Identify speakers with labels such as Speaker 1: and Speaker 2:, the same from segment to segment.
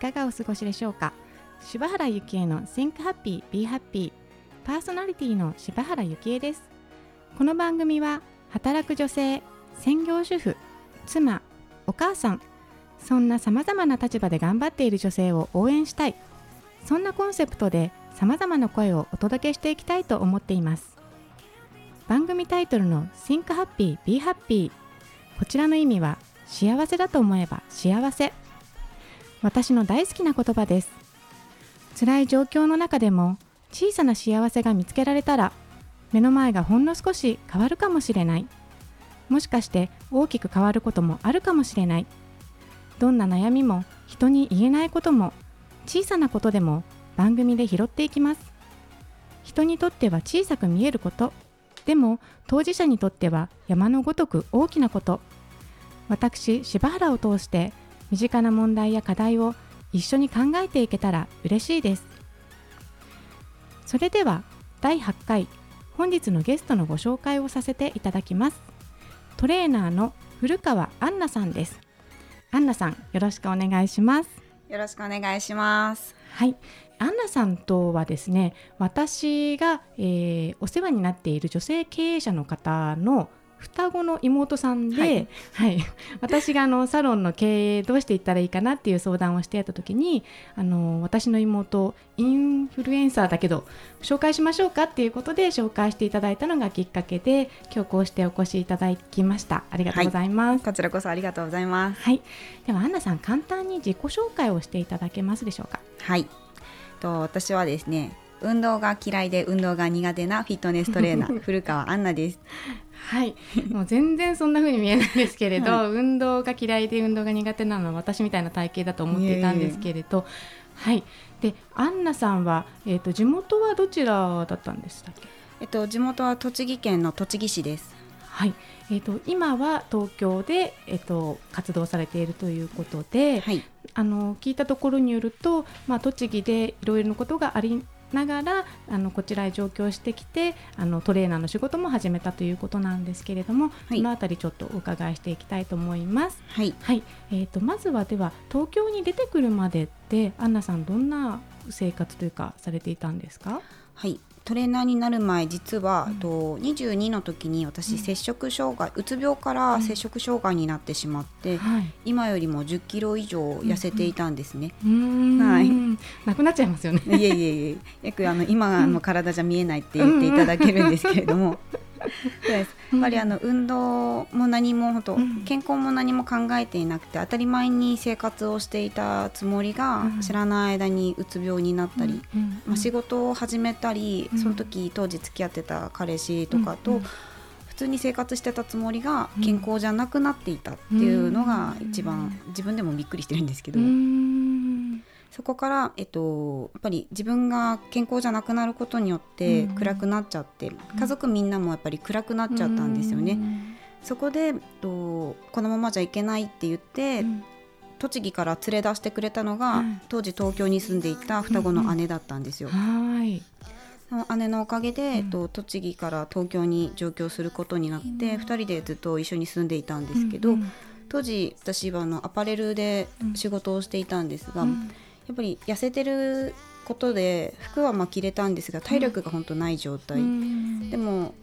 Speaker 1: いかがお過ごしでしょうか？柴原幸恵の Think Happy Be Happy パーソナリティの柴原幸恵です。この番組は働く女性専業主婦妻お母さんそんなさまざまな立場で頑張っている女性を応援したい。そんなコンセプトでさまざまな声をお届けしていきたいと思っています。番組タイトルの Think Happy Be Happy こちらの意味は幸せだと思えば幸せ。私の大好きな言葉です。辛い状況の中でも小さな幸せが見つけられたら目の前がほんの少し変わるかもしれない。もしかして大きく変わることもあるかもしれない。どんな悩みも人に言えないことも小さなことでも番組で拾っていきます。人にとっては小さく見えること。でも当事者にとっては山のごとく大きなこと。私柴原を通して身近な問題や課題を一緒に考えていけたら嬉しいです。それでは第8回本日のゲストのご紹介をさせていただきます。トレーナーの古川アンナさんです。アンナさんよろしくお願いします。
Speaker 2: よろしくお願いします。
Speaker 1: はい。アンナさんとはですね私が、えー、お世話になっている女性経営者の方の双子の妹さんで、はい、はい、私があのサロンの経営どうしていったらいいかなっていう相談をしてやった時にあの私の妹インフルエンサーだけど紹介しましょうかっていうことで紹介していただいたのがきっかけで今日こうしてお越しいただきました。ありがとうございます、はい、
Speaker 2: こちらこそありがとうございます。
Speaker 1: はい。ではアンナさん簡単に自己紹介をしていただけますでしょうか？
Speaker 2: はい。と私はですね運動が嫌いで運動が苦手なフィットネストレーナー 古川アンナです
Speaker 1: はい。もう全然そんな風に見えないんですけれど、はい、運動が嫌いで運動が苦手なのは私みたいな体型だと思っていたんですけれどはい。でアンナさんは、えーと、地元はどちらだったんでしたっけ、
Speaker 2: えっと、地元は栃木県の栃木市です。
Speaker 1: はい。えーと、今は東京で、えーと、活動されているということで、はい、あの聞いたところによると、まあ、栃木でいろいろなことがありながらあのこちらへ上京してきてあのトレーナーの仕事も始めたということなんですけれども、はい、そのあたりちょっとお伺いしていきたいと思います。はい、はい、えーと、まずはでは東京に出てくるまでってアンナさんどんな生活というかされていたんですか？
Speaker 2: はいトレーナーになる前実は、うん、と22の時に私、摂食障害うつ病から摂食障害になってしまって、うんはい、今よりも1 0キロ以上痩せていたんですね。
Speaker 1: はい、なくなっちゃいますよね。い
Speaker 2: えいえいえ。よくあの今の体じゃ見えないって言っていただけるんですけれども。やっぱりあの運動も何も本当、健康も何も考えていなくて当たり前に生活をしていたつもりが、知らない間にうつ病になったり、まあ、仕事を始めたり、その時当時付き合ってた彼氏とかと、普通に生活してたつもりが健康じゃなくなっていたっていうのが一番自分でもびっくりしてるんですけど。そこから、えっと、やっぱり自分が健康じゃなくなることによって暗くなっちゃって、うん、家族みんなもやっぱり暗くなっちゃったんですよね。うん、そこで、えっと、このままじゃいけないって言って、うん、栃木から連れ出してくれたのが、当時東京に住んでいた双子の姉だったんですよ。はい。姉のおかげで、えっと、栃木から東京に上京することになって、2人でずっと一緒に住んでいたんですけど、当時私はあのアパレルで仕事をしていたんですが、やっぱり痩せてることで服はまあ着れたんですが体力が本当ない状態、うん、でも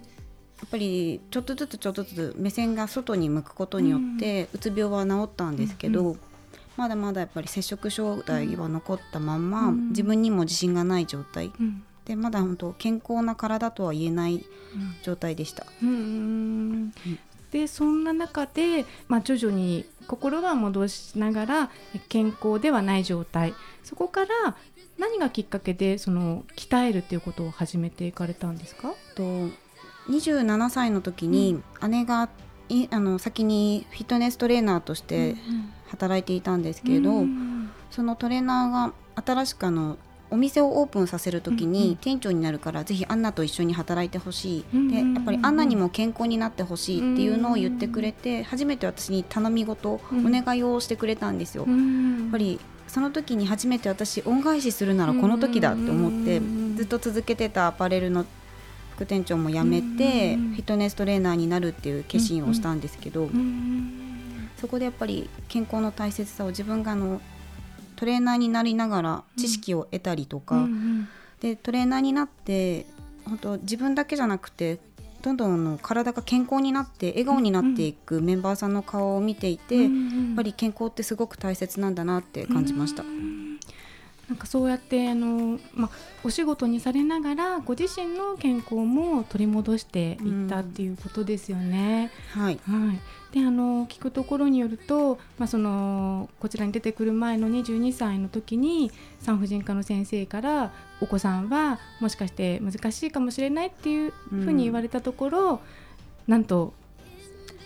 Speaker 2: やっぱりちょっとずつちょっとずつ目線が外に向くことによってうつ病は治ったんですけど、うん、まだまだやっぱり摂食障害は残ったまん。ま、自分にも自信がない状態、でまだ本当健康な体とは言えない状態でした。うん
Speaker 1: でそんな中で、まあ、徐々に心は戻しながら健康ではない状態。そこから何がきっかけでその鍛えるっていうことを始めていかれたんですか？
Speaker 2: と27歳の時に姉が、いあの先にフィットネストレーナーとして働いていたんですけれど、うん、そのトレーナーが新しくあのお店をオープンさせる時に店長になるからぜひアンナと一緒に働いてほしい、でやっぱりアンナにも健康になってほしいっていうのを言ってくれて初めて私に頼み事お願いをしてくれたんですよ。やっぱりその時に初めて私恩返しするならこの時だって思ってずっと続けてたアパレルの副店長も辞めてフィットネストレーナーになるっていう決心をしたん。ですけどそこでやっぱり健康の大切さを自分があのトレーナーになりながら知識を得たりとか、でトレーナーになって本当自分だけじゃなくてどんどんの体が健康になって笑顔になっていくメンバーさんの顔を見ていて、やっぱり健康ってすごく大切なんだなって感じました。
Speaker 1: なんかそうやってあの、まあ、お仕事にされながらご自身の健康も取り戻していったっていうことですよね。
Speaker 2: うん、はい、
Speaker 1: はい、であの聞くところによると、まあ、そのこちらに出てくる前の22歳の時に産婦人科の先生からお子さんはもしかして難しいかもしれないっていうふうに言われたところ、うん、なんと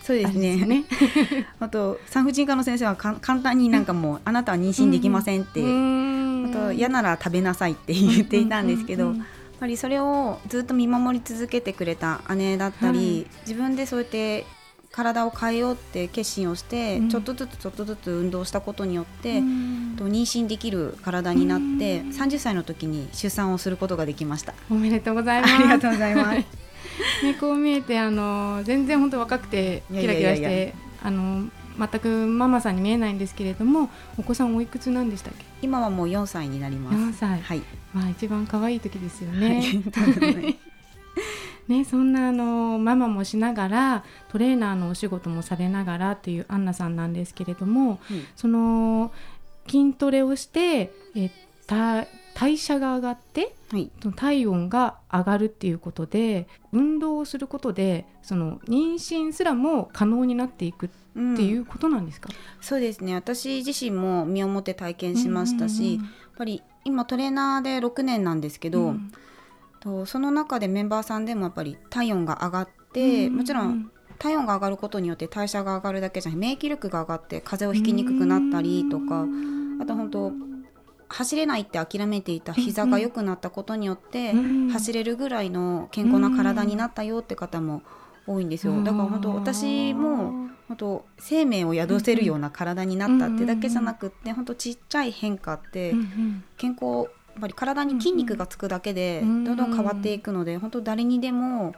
Speaker 2: そうですね。ね あと産婦人科の先生は簡単になんかもう、あなたは妊娠できませんって、あと嫌なら食べなさいって言っていたんですけど。やっぱりそれをずっと見守り続けてくれた姉だったり、はい、自分でそうやって体を変えようって決心をして、うん、ちょっとずつちょっとずつ運動したことによって、うん、と妊娠できる体になって、うん、30歳の時に出産をすることができました。
Speaker 1: おめでとうございます。
Speaker 2: ありがとうございます。
Speaker 1: ね、こう見えてあの全然本当若くてキラキラしてあの全くママさんに見えないんですけれどもお子さんおいくつなんでしたっけ？
Speaker 2: 今はもう4歳になります。4
Speaker 1: 歳、
Speaker 2: はい、
Speaker 1: まあ一番可愛い時ですよね、はいね、そんなあのママもしながらトレーナーのお仕事もされながらっていうアンナさんなんですけれども、うん、その筋トレをしてえ代謝が上がって、はい、体温が上がるっていうことで運動をすることでその妊娠すらも可能になっていくっていうことなんですか、うん、
Speaker 2: そうですね。私自身も身をもって体験しましたし、やっぱり今トレーナーで6年なんですけど、うん、とその中でメンバーさんでもやっぱり体温が上がって、もちろん体温が上がることによって代謝が上がるだけじゃなく免疫力が上がって風邪をひきにくくなったりとか、あと本当走れないって諦めていた膝が良くなったことによって、走れるぐらいの健康な体になったよって方も多いんですよ。だから本当私も本当生命を宿せるような体になったってだけじゃなくって本当ちっちゃい変化って健康やっぱり体に筋肉がつくだけでどんどん変わっていくので本当誰にでも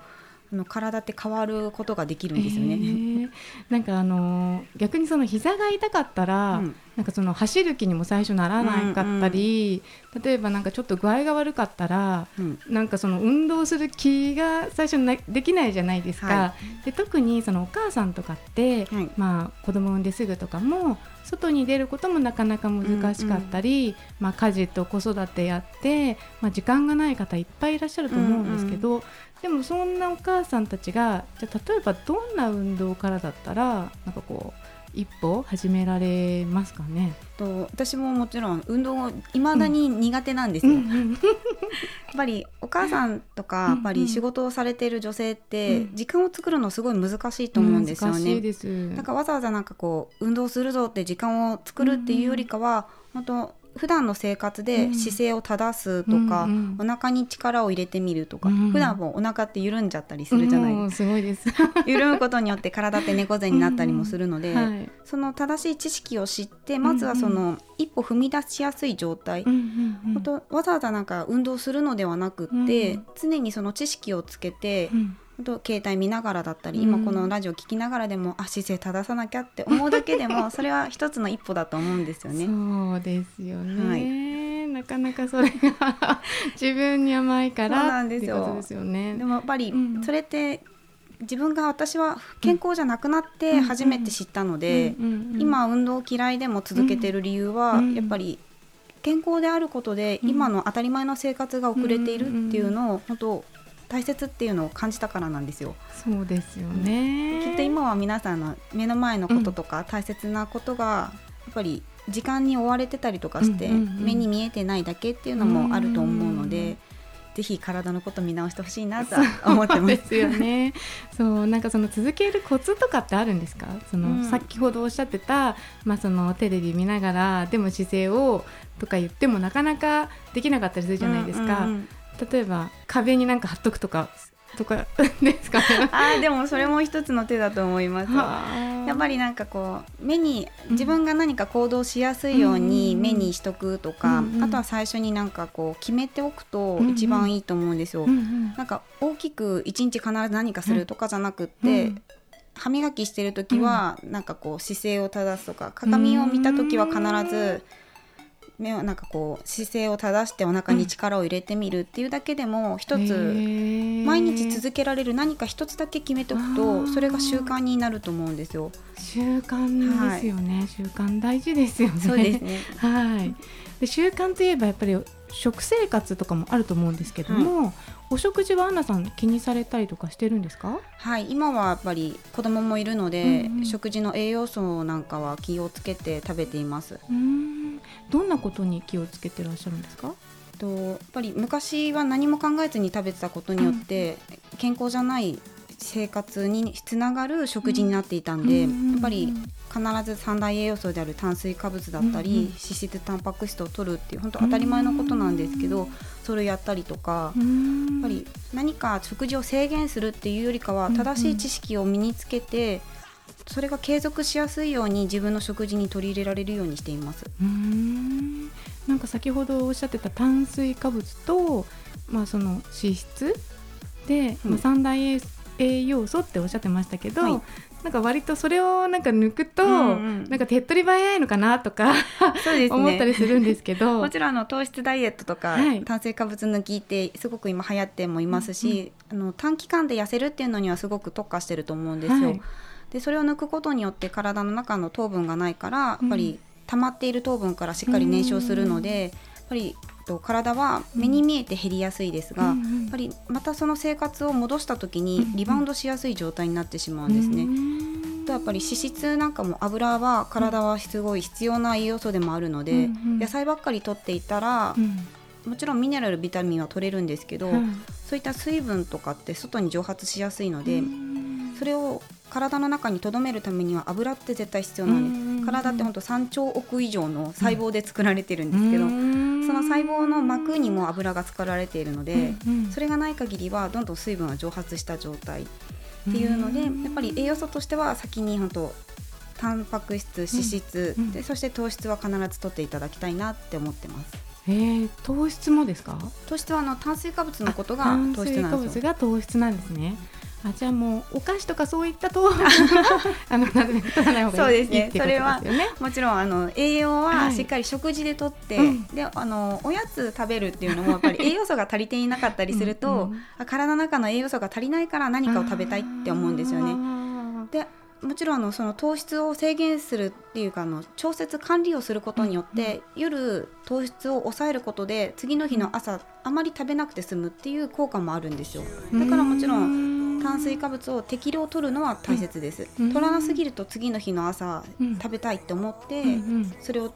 Speaker 2: の体って変わることができるんですよね。え
Speaker 1: ー、なんかあの逆にその膝が痛かったら、うん、なんかその走る気にも最初ならなかったり、うんうん、例えばなんかちょっと具合が悪かったら、うん、なんかその運動する気が最初なできないじゃないですか。はい、で特にそのお母さんとかって、はい、まあ子供産んですぐとかも外に出ることもなかなか難しかったり、うんうん、まあ、家事と子育てやって、まあ、時間がない方いっぱいいらっしゃると思うんですけど、うんうん、でもそんなお母さんたちがじゃ例えばどんな運動からだったらなんかこう一歩始められますかね？
Speaker 2: と私ももちろん運動いまだに苦手なんですよ、うん、やっぱりお母さんとかやっぱり仕事をされている女性って時間を作るのすごい難しいと思うんですよね、だからわざわざなんかこう運動するぞって時間を作るっていうよりかは、本当普段の生活で姿勢を正すとか、うんうん、お腹に力を入れてみるとか、うん、普段もお腹って緩んじゃったりするじゃないですか、
Speaker 1: すごいです。
Speaker 2: 緩むことによって体って猫背になったりもするので、うん。はい、その正しい知識を知ってまずはその一歩踏み出しやすい状態、うんうん、とわざわざなんか運動するのではなくって、常にその知識をつけて、と携帯見ながらだったり、今このラジオ聞きながらでもあ姿勢正さなきゃって思うだけでも それは一つの一歩だと思うんですよね。
Speaker 1: そうですよね、はい、なかなかそれが自分に甘いからそうなんですよ。ですよね。
Speaker 2: でもやっぱりそれって、自分が私は健康じゃなくなって初めて知ったので、今運動嫌いでも続けてる理由は、やっぱり健康であることで今の当たり前の生活が遅れているっていうのを本当大切っていうのを感じたからなんですよ。
Speaker 1: そうですよね、
Speaker 2: きっと今は皆さんの目の前のこととか、大切なことがやっぱり時間に追われてたりとかして、目に見えてないだけっていうのもあると思うので。ぜひ体のこと見直してほしいなと思ってま
Speaker 1: す。よね。そうなんかその続けるコツとかってあるんですか？その、うん、先ほどおっしゃってたまあそのテレビ見ながらでも姿勢をとか言ってもなかなかできなかったりするじゃないですか。うんうんうん例えば壁になんか貼っとくとかとか ですか、ね、
Speaker 2: あでもそれも一つの手だと思います。やっぱりなんかこう目に自分が何か行動しやすいように目にしとくとか、うんうん、あとは最初になんかこう決めておくと一番いいと思うんですよ、うんうん、なんか大きく一日必ず何かするとかじゃなくって、うん。歯磨きしてる時はなんかこう姿勢を正すとか鏡を見た時は必ず目をなんかこう姿勢を正してお腹に力を入れてみるっていうだけでも一つ毎日続けられる何か一つだけ決めておくとそれが習慣になると思うんですよ。
Speaker 1: 習慣ですよね、はい、習慣大事ですよね。
Speaker 2: そうですね。
Speaker 1: はい。で習慣といえばやっぱり食生活とかもあると思うんですけども、はい、お食事はアンナさん気にされたりとかしてるんですか？
Speaker 2: はい。今はやっぱり子供もいるので、うんうん、食事の栄養素なんかは気をつけて食べています。
Speaker 1: うんどんなことに気をつけてらっしゃるんですか？
Speaker 2: とやっぱり昔は何も考えずに食べてたことによって、健康じゃない生活につながる食事になっていたんで、やっぱり必ず三大栄養素である炭水化物だったり、脂質タンパク質を取るっていう本当当たり前のことなんですけど、それをやったりとか、やっぱり何か食事を制限するっていうよりかは正しい知識を身につけて、それが継続しやすいように自分の食事に取り入れられるようにしています。
Speaker 1: うん。なんか先ほどおっしゃってた炭水化物と、まあ、その脂質で、うん、まあ、三大栄栄養素っておっしゃってましたけど、はい、なんか割とそれをなんか抜くと、うんうん、なんか手っ取り早いのかなとかそうです、ね、思ったりするんですけど。
Speaker 2: もちろんあの糖質ダイエットとか、はい、炭水化物抜きってすごく今流行ってもいますし、うんうん、あの短期間で痩せるっていうのにはすごく特化してると思うんですよ。はい、でそれを抜くことによって体の中の糖分がないからやっぱり溜まっている糖分からしっかり燃焼するので、やっぱりと体は目に見えて減りやすいですが、うん、やっぱりまたその生活を戻した時にリバウンドしやすい状態になってしまうんですね。とやっぱり脂質なんかも油は体はすごい必要な栄養素でもあるので、野菜ばっかり取っていたら、もちろんミネラルビタミンは取れるんですけど、そういった水分とかって外に蒸発しやすいので、それを体の中に留めるためには油って絶対必要なんです。体って本当3兆億以上の細胞で作られてるんですけど、その細胞の膜にも油が作られているので、それがない限りはどんどん水分が蒸発した状態っていうのでやっぱり栄養素としては先に本当タンパク質脂質、でそして糖質は必ず取っていただきたいなって思ってます。
Speaker 1: えー、糖質もですか？
Speaker 2: 糖質はあの炭水化物のことが糖質
Speaker 1: なんですよ。が糖質なんですね。あじゃあもうお菓子とかそういったと あのなるべく取らない方がいいそうですね、
Speaker 2: ね、それはもちろんあの栄養はしっかり食事でとって、はい、であのおやつ食べるっていうのもやっぱり 栄養素が足りていなかったりするとうん、体の中の栄養素が足りないから何かを食べたいって思うんですよね。でもちろんあのその糖質を制限するっていうかあの調節管理をすることによって、うん、夜糖質を抑えることで次の日の朝あまり食べなくて済むっていう効果もあるんですよ。だからもちろん炭水化物を適量取るのは大切です、取らなすぎると次の日の朝、食べたいって思って、それを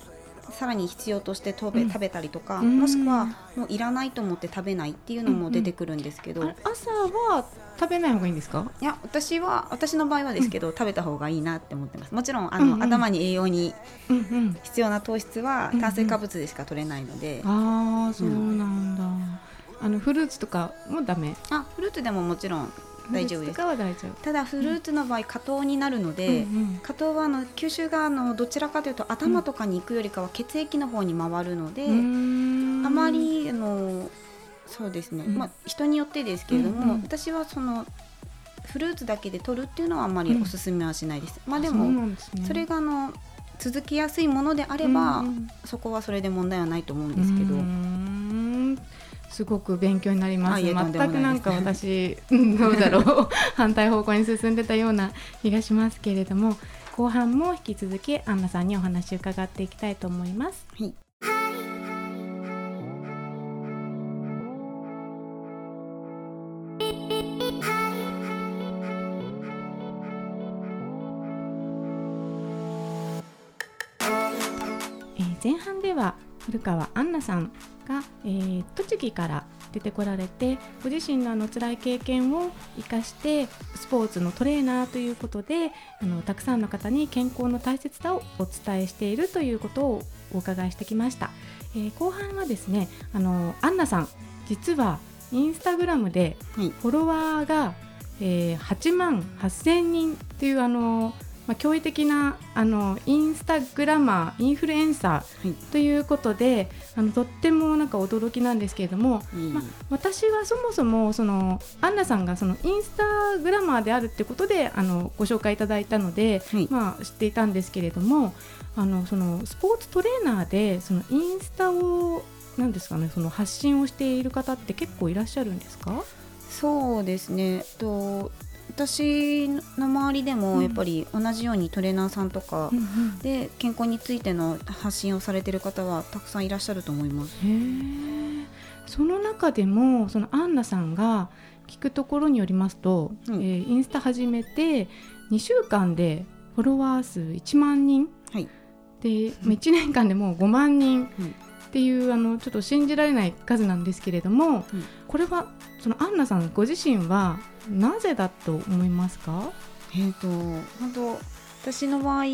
Speaker 2: さらに必要として食べ,、食べたりとか、もしくはもういらないと思って食べないっていうのも出てくるんですけど、
Speaker 1: 朝は食べない方がいいんですか？
Speaker 2: いや私は私の場合はですけど、食べた方がいいなって思ってます。もちろんあの、頭に栄養に必要な糖質は炭水化物でしか取れないので、
Speaker 1: ああそうなんだ、あのフルーツとかもダメ？
Speaker 2: あフルーツでももちろん大丈夫です。ただフルーツの場合果糖になるので、うん、果糖はあの吸収があのどちらかというと頭とかに行くよりかは血液の方に回るので、うん、あまりあのそうですね、うん、まあ、人によってですけれども、うんうん、私はそのフルーツだけで取るっていうのはあんまりおすすめはしないです。まあでも、ね、それがあの続きやすいものであれば、うんうん、そこはそれで問題はないと思うんですけど。
Speaker 1: すごく勉強になります。全くなんか私 どうだろう 反対方向に進んでたような気がしますけれども、後半も引き続きアンナさんにお話を伺っていきたいと思います。はい。前半では古川アンナさんが、えー、栃木から出てこられてご自身のあの辛い経験を生かしてスポーツのトレーナーということであのたくさんの方に健康の大切さをお伝えしているということをお伺いしてきました、えー、後半はですねあのアンナさん実はインスタグラムでフォロワーが、はい、えー、8万8000人っていうあのまあ、驚異的なあのインスタグラマーインフルエンサーということで、はい、あのとってもなんか驚きなんですけれども、まあ、私はそもそもそのアンナさんがそのインスタグラマーであるってことであのご紹介いただいたので、はい、まあ、知っていたんですけれどもあのそのスポーツトレーナーでそのインスタをなんですかねその発信をしている方って結構いらっしゃるんですか？
Speaker 2: そうですね。と私の周りでもやっぱり同じようにトレーナーさんとかで健康についての発信をされてる方はたくさんいらっしゃると思います。
Speaker 1: その中でもそのアンナさんが聞くところによりますと、うん、えー、インスタ始めて2週間でフォロワー数1万人、はい、で1年間でもう5万人っていうあのちょっと信じられない数なんですけれども、うん、これはそのアンナさんご自身はなぜだと思いますか？
Speaker 2: えっ、と本当私の場合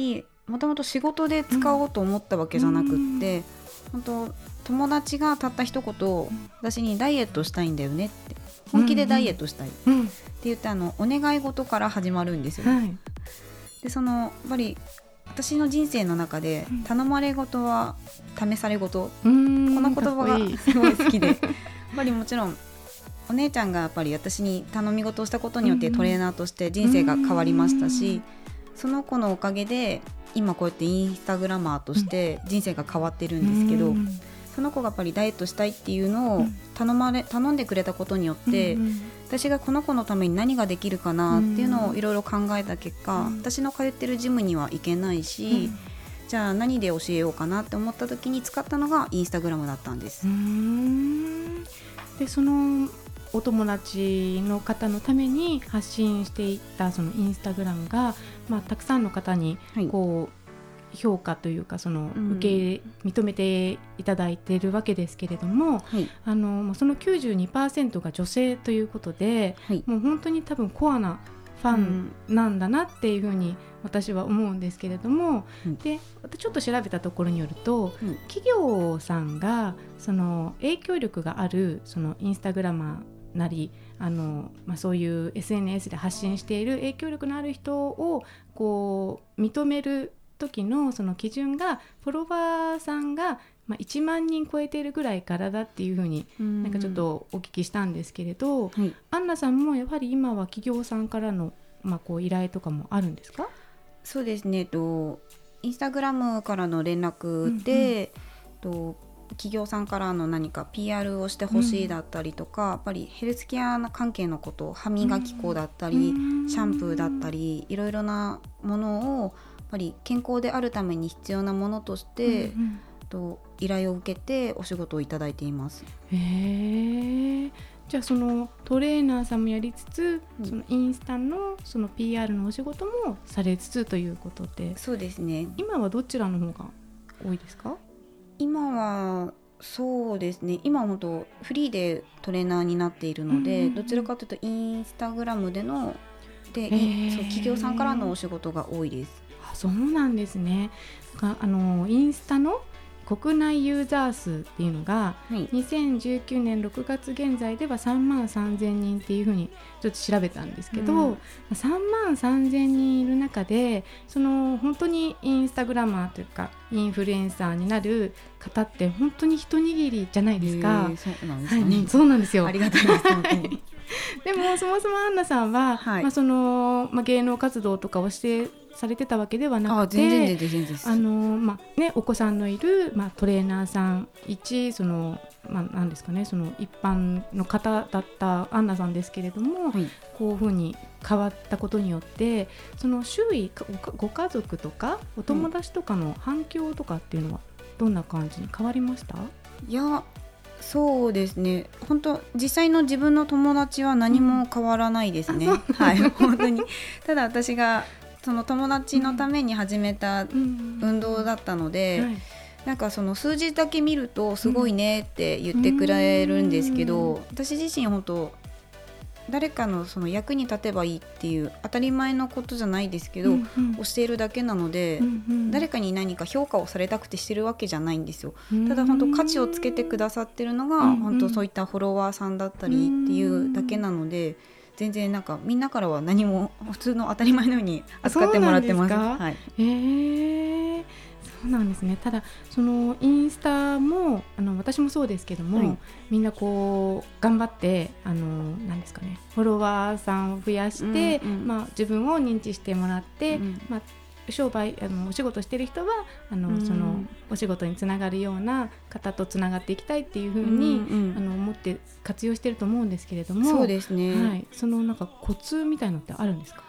Speaker 2: もともと仕事で使おうと思ったわけじゃなくって、うん、本当友達がたった一言、私にダイエットしたいんだよねって本気でダイエットしたい。って言って、あのお願い事から始まるんですよ、はい、でそのやっぱり私の人生の中で頼まれ事は試され事、この言葉がすごい好きで。やっぱりもちろんお姉ちゃんがやっぱり私に頼み事をしたことによってトレーナーとして人生が変わりましたし、その子のおかげで今こうやってインスタグラマーとして人生が変わってるんですけど、その子がやっぱりダイエットしたいっていうのを頼まれ頼んでくれたことによって、私がこの子のために何ができるかなっていうのをいろいろ考えた結果、私の通ってるジムには行けないし、じゃあ何で教えようかなって思った時に使ったのがインスタグラムだったんです。
Speaker 1: でそのお友達の方のために発信していったそのインスタグラムが、まあ、たくさんの方にこう、評価というかその受け認めていただいているわけですけれども、はい、あのその92%が女性ということで、はい、もう本当に多分コアなファンなんだなっていうふうに私は思うんですけれども、うん、でちょっと調べたところによると、うん、企業さんがその影響力があるそのインスタグラマーなりあの、まあ、そういう SNS で発信している影響力のある人をこう認める時のその基準がフォロワーさんが、まあ、1万人超えているぐらいからだっていうふうになんかちょっとお聞きしたんですけれど、はい、アンナさんもやはり今は企業さんからの、まあ、こう依頼とかもあるんですか？
Speaker 2: そうですね。とインスタグラムからの連絡で、うんうん、と企業さんからの何か PR をしてほしいだったりとか、うん、やっぱりヘルスケア関係のこと歯磨き粉だったり、うん、シャンプーだったりいろいろなものをぱり健康であるために必要なものとして、うん、と依頼を受けてお仕事をいただいています。
Speaker 1: へじゃあそのトレーナーさんもやりつつ、そのインスタのその PR のお仕事もされつつということで。
Speaker 2: そうですね。
Speaker 1: 今はどちらの方が多いですか？
Speaker 2: 今はそうですね。今本当フリーでトレーナーになっているので、うん、どちらかというとインスタグラムでので、そう企業さんからのお仕事が多いです。
Speaker 1: あそうなんですねあのインスタの国内ユーザー数っていうのが、はい、2019年6月現在では3万3000人っていうふうにちょっと調べたんですけど、うん、3万3000人いる中でその本当にインスタグラマーというかインフルエンサーになる方って本当に一握りじゃないですか。
Speaker 2: そうなんですね、
Speaker 1: はい、そうなんですよ。
Speaker 2: ありがたいです。
Speaker 1: でもそもそもアンナさんは、はい、まあそのまあ芸能活動とかをしてされてたわけではなくてあの、まあね、お子さんのいる、まあ、トレーナーさん一その、まあ、なんですかねその一般の方だったアンナさんですけれども、はい、こういうふうに変わったことによってその周囲ご家族とかお友達とかの反響とかっていうのはどんな感じに変わりました、
Speaker 2: いやそうですね。本当実際の自分の友達は何も変わらないですね、う。ん、はい。本当に。ただ私がその友達のために始めた運動だったので、うんはい、なんかその数字だけ見るとすごいねって言ってくれるんですけど、私自身本当誰かのその役に立てばいいっていう当たり前のことじゃないですけど、うんうん、教えるだけなので、うんうん、誰かに何か評価をされたくてしてるわけじゃないんですよ。ただ本当価値をつけてくださってるのが、うんうん、本当そういったフォロワーさんだったりっていうだけなので。全然なんかみんなからは何も普通の当たり前のように扱ってもらってます。はい、
Speaker 1: えーそうなんですね。ただそのインスタもあの私もそうですけども、
Speaker 2: はい。
Speaker 1: みんなこう頑張ってあのなんですかねフォロワーさんを増やして、
Speaker 2: うんうん。
Speaker 1: まあ、自分を認知してもらって、
Speaker 2: うん。
Speaker 1: まあ、商売あのお仕事してる人はあの、
Speaker 2: うん。
Speaker 1: そのお仕事につながるような方とつながっていきたいっていうふうに、
Speaker 2: うんうん
Speaker 1: あの思って活用してると思うんですけれども
Speaker 2: そうですね、
Speaker 1: はい、そのなんかコツみたいのってあるんですか？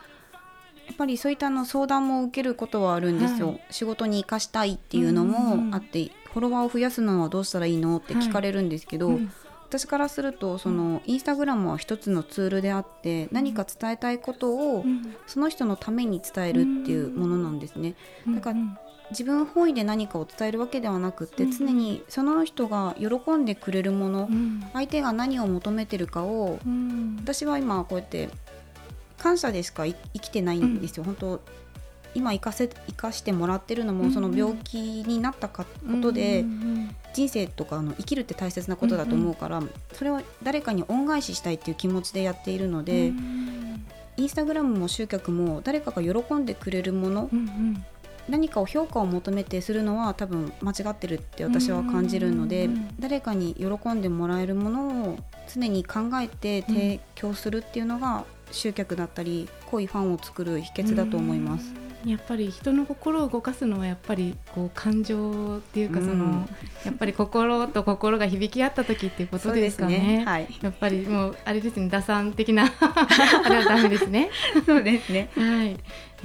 Speaker 2: やっぱりそういったあの相談も受けることはあるんですよ、
Speaker 1: はい。
Speaker 2: 仕事に生かしたいっていうの
Speaker 1: うんうん
Speaker 2: もあって、フォロワーを増やすのはどうしたらいいのって聞かれるんですけど、
Speaker 1: うん
Speaker 2: 私からするとそのインスタグラムは一つのツールであって何か伝えたいことを
Speaker 1: うん。
Speaker 2: その人のために伝えるっていうものなんですね。だから
Speaker 1: うん。
Speaker 2: 自分本位で何かを伝えるわけではなくって
Speaker 1: うん。
Speaker 2: 常にその人が喜んでくれるもの
Speaker 1: うん。
Speaker 2: 相手が何を求めてるかを
Speaker 1: うん。
Speaker 2: 私は今こうやって感謝でしかい生きてないんですよ、本当今生かせ生かしてもらってるのもその病気になったかことで、
Speaker 1: うん
Speaker 2: 人生とかあの生きるって大切なことだと思うから、それを誰かに恩返ししたいっていう気持ちでやっているので、
Speaker 1: うん
Speaker 2: インスタグラムも集客も誰かが喜んでくれるもの、何かを評価を求めてするのは多分間違ってるって私は感じるので、
Speaker 1: うん。
Speaker 2: 誰かに喜んでもらえるものを常に考えて提供するっていうのが集客だったり濃いファンを作る秘訣だと思います。
Speaker 1: うんやっぱり人の心を動かすのはやっぱりこう感情っていうかその、
Speaker 2: うん
Speaker 1: やっぱり心と心が響き合った時っていうことですかね。
Speaker 2: はい、
Speaker 1: やっぱりもうあれですね打算的な あれはダメですね。
Speaker 2: そうですね。
Speaker 1: はい。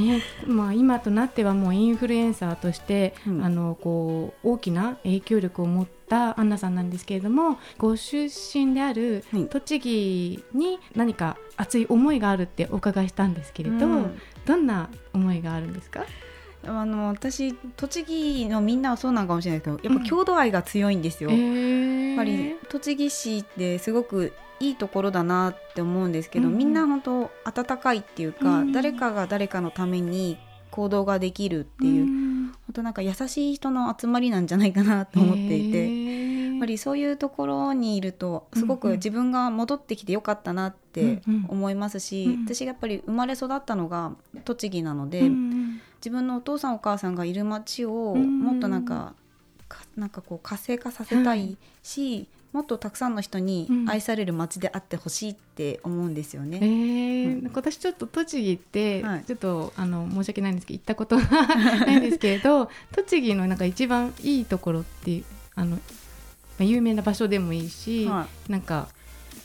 Speaker 1: ね、まあ今となってはもうインフルエンサーとして、
Speaker 2: うん
Speaker 1: あのこう大きな影響力を持ったアンナさんなんですけれども、ご出身である
Speaker 2: はい。
Speaker 1: 栃木に何か熱い思いがあるってお伺いしたんですけれど、
Speaker 2: うん。
Speaker 1: どんな思いがあるんですか？
Speaker 2: あの私栃木のみんなはそうなのかもしれないですけどやっぱ郷土愛が強いんですよ。
Speaker 1: え
Speaker 2: やっぱり栃木市ってすごくいいところだなって思うんですけど、
Speaker 1: うんうん。
Speaker 2: みんな本当温かいっていうか、
Speaker 1: うん。
Speaker 2: 誰かが誰かのために行動ができるっていう、本当なんか優しい人の集まりなんじゃないかなと思っていて。やっぱりそういうところにいるとすご
Speaker 1: うんうん。
Speaker 2: く自分が戻ってきてよかったなって
Speaker 1: うんうん。
Speaker 2: 思いますし、
Speaker 1: うん
Speaker 2: 私がやっぱり生まれ育ったのが栃木なので、
Speaker 1: うん
Speaker 2: 自分のお父さんお母さんがいる町を
Speaker 1: うん
Speaker 2: もっとなんか,、かなんかこう活性化させたいし、もっとたくさんの人に愛される町であってほしいって思うんですよ
Speaker 1: え
Speaker 2: ね。
Speaker 1: ー
Speaker 2: うん。
Speaker 1: 私ちょっと栃木って、
Speaker 2: はい。
Speaker 1: ちょっとあの申し訳ないんですけど行ったことがないんですけれど栃木のなんか一番いいところっていうあの、まあ、有名な場所でもいいし、
Speaker 2: はい。
Speaker 1: なんか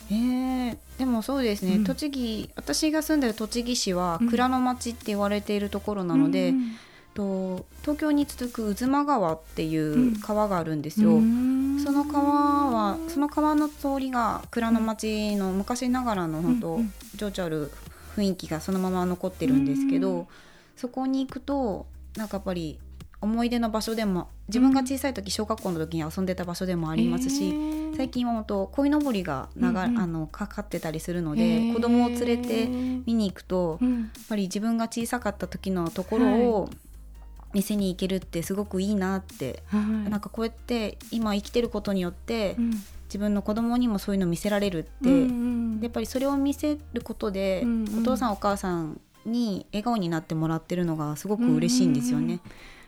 Speaker 2: えー。でもそうですね、
Speaker 1: うん。
Speaker 2: 栃木私が住んでる栃木市は
Speaker 1: うん。
Speaker 2: 蔵の町って言われているところなので、
Speaker 1: うん。
Speaker 2: と東京に続く渦間川っていう川があるんですよ。
Speaker 1: うん。
Speaker 2: その川はその川の通りが蔵の町の昔ながらの本当、情緒ある雰囲気がそのまま残ってるんですけど、
Speaker 1: うん。
Speaker 2: そこに行くとなんかやっぱり思い出の場所でも自分が小さい時小学校の時に遊んでた場所でもありますし、
Speaker 1: えー
Speaker 2: 最近は本当鯉のぼりが流、
Speaker 1: うんうん。
Speaker 2: あのかかってたりするの
Speaker 1: え
Speaker 2: で、
Speaker 1: ー。
Speaker 2: 子供を連れて見に行くと、やっ
Speaker 1: うん
Speaker 2: ぱり自分が小さかった時のところを店に行けるってすごくいいなって、
Speaker 1: はい。
Speaker 2: なんかこうやって今生きてることによって、
Speaker 1: うん。
Speaker 2: 自分の子供にもそういうの見せられるって、
Speaker 1: うんうん。
Speaker 2: でやっぱりそれを見せることで、
Speaker 1: うんうん。
Speaker 2: お父さんお母さんに笑顔になってもらってるのがすごく嬉しいんですよね。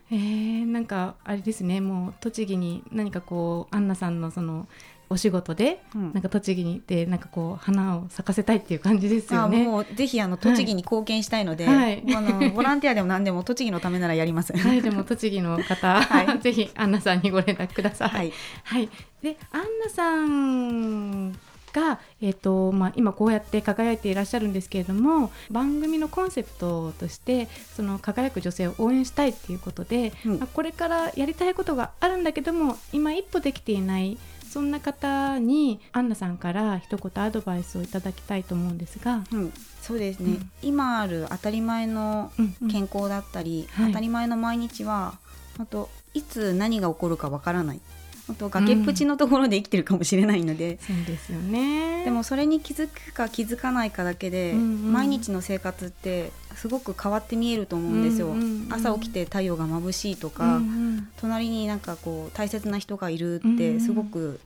Speaker 1: えー、なんかあれですねもう栃木に何かこうアンナさんのそのお仕事で
Speaker 2: うん
Speaker 1: なんか栃木に行ってなんかこう花を咲かせたいっていう感じですよ
Speaker 2: あ
Speaker 1: ね。
Speaker 2: もうぜひあの栃木に貢献したいので、
Speaker 1: はい
Speaker 2: あの ボランティアでも何でも栃木のためならやります。
Speaker 1: はい、でも栃木の方、
Speaker 2: はい
Speaker 1: ぜひアンナさんにご連絡ください。
Speaker 2: はい、
Speaker 1: はい、でアンナさんが、えーとまあ、今こうやって輝いていらっしゃるんですけれども番組のコンセプトとしてその輝く女性を応援したいっていうことで、
Speaker 2: うん。
Speaker 1: まあこれからやりたいことがあるんだけども今一歩できていないそんな方にアンナさんから一言アドバイスをいただきたいと思うんですが。
Speaker 2: うん、そうですね、
Speaker 1: うん。
Speaker 2: 今ある当たり前の
Speaker 1: うんうん。
Speaker 2: 健康だったり、
Speaker 1: はい。
Speaker 2: 当たり前の毎日は本当いつ何が起こるかわからない本当崖っぷちのところで生きてるかもしれないので、
Speaker 1: そうですよね。
Speaker 2: でもそれに気づくか気づかないかだけで、
Speaker 1: うんうん。
Speaker 2: 毎日の生活ってすごく変わって見えると思うんですよ、
Speaker 1: うんうんうん
Speaker 2: 朝起きて太陽が眩しいと
Speaker 1: う
Speaker 2: か、
Speaker 1: んうん。
Speaker 2: 隣になんかこう大切な人がいるっ
Speaker 1: うんうん
Speaker 2: てすごく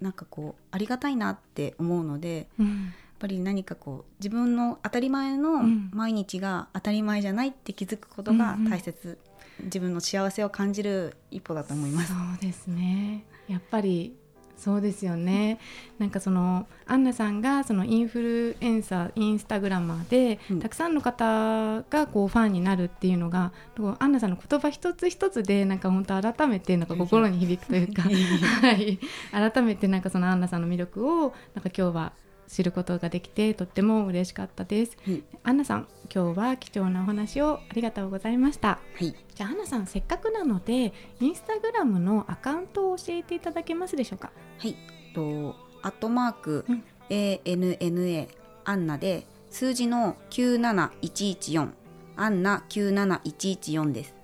Speaker 2: なんかこうありがたいなって思うので
Speaker 1: うん。
Speaker 2: ぱり何かこう自分の当たり前の
Speaker 1: うん。
Speaker 2: 毎日が当たり前じゃないって気づくことが
Speaker 1: うんうん。
Speaker 2: 大切、自分の幸せを感じる一歩だと思います。
Speaker 1: そ。うですね。やっぱりそうですよね。なんかそのアンナさんがそのインフルエンサーインスタグラマーで、
Speaker 2: うん。
Speaker 1: たくさんの方がこうファンになるっていうのがアンナさんの言葉一つ一つでなんか本当改めてなんか心に響くというか、はい、改めてなんかそのアンナさんの魅力をなんか今日は知ることができてとっても嬉しかったです。
Speaker 2: はい
Speaker 1: アンナさん今日は貴重なお話をありがとうございました。
Speaker 2: はい
Speaker 1: じゃあ、アンナさん、せっかくなので、インスタグラムのアカウントを教えていただけますでしょうか？
Speaker 2: はい、とアットマーク、
Speaker 1: うん
Speaker 2: ANNA アンナで数字の97114アンナ97114です。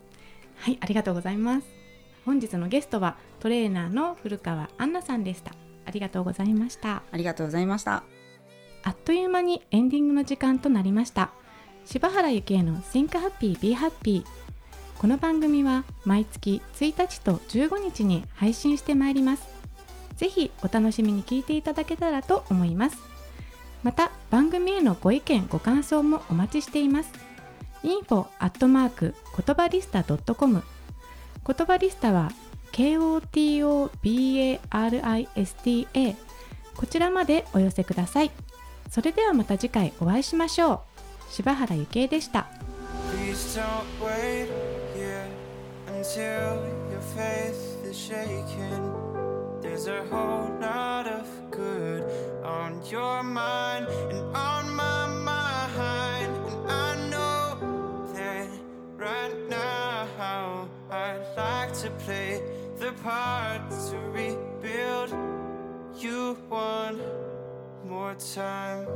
Speaker 1: はい、ありがとうございます。本日のゲストはトレーナーの古川アンナさんでした。ありがとうございました。
Speaker 2: ありがとうございました。
Speaker 1: あっという間にエンディングの時間となりました。柴原幸恵の Think Happy Be Happy この番組は毎月1日と15日に配信してまいります。ぜひお楽しみに聞いていただけたらと思います。また番組へのご意見ご感想もお待ちしています。info アットマーク言葉リスタ .com 言葉リスタは KOTOBARISTA こちらまでお寄せください。それではまた次回お会いしましょう。柴原幸恵でした。
Speaker 3: Please don't wait here until your faith is shaken. There's a whole lot of good on your mind and on my mind. And I know that right now I'd like to play the part to rebuild you one more time.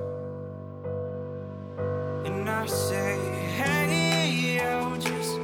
Speaker 3: And I say, hey, yo, just